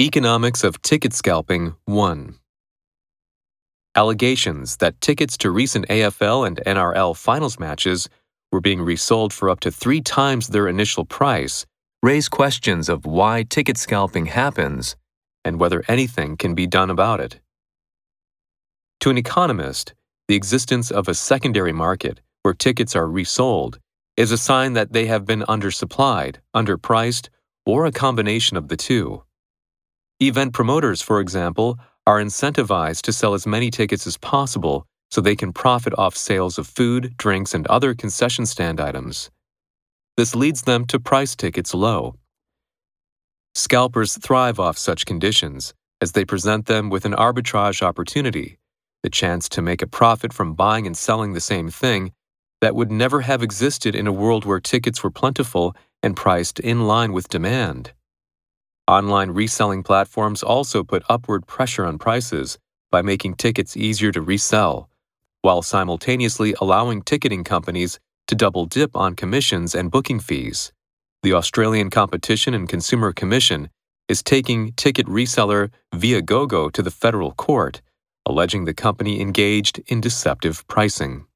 Economics of Ticket Scalping 1 Allegations that tickets to recent AFL and NRL finals matches were being resold for up to three times their initial price raise questions of why ticket scalping happens and whether anything can be done about it. To an economist, the existence of a secondary market where tickets are resold is a sign that they have been undersupplied, underpriced, or a combination of the two. Event promoters, for example, are incentivized to sell as many tickets as possible so they can profit off sales of food, drinks, and other concession stand items. This leads them to price tickets low. Scalpers thrive off such conditions as they present them with an arbitrage opportunity, the chance to make a profit from buying and selling the same thing that would never have existed in a world where tickets were plentiful and priced in line with demand. Online reselling platforms also put upward pressure on prices by making tickets easier to resell, while simultaneously allowing ticketing companies to double dip on commissions and booking fees. The Australian Competition and Consumer Commission is taking ticket reseller Viagogo to the federal court, alleging the company engaged in deceptive pricing.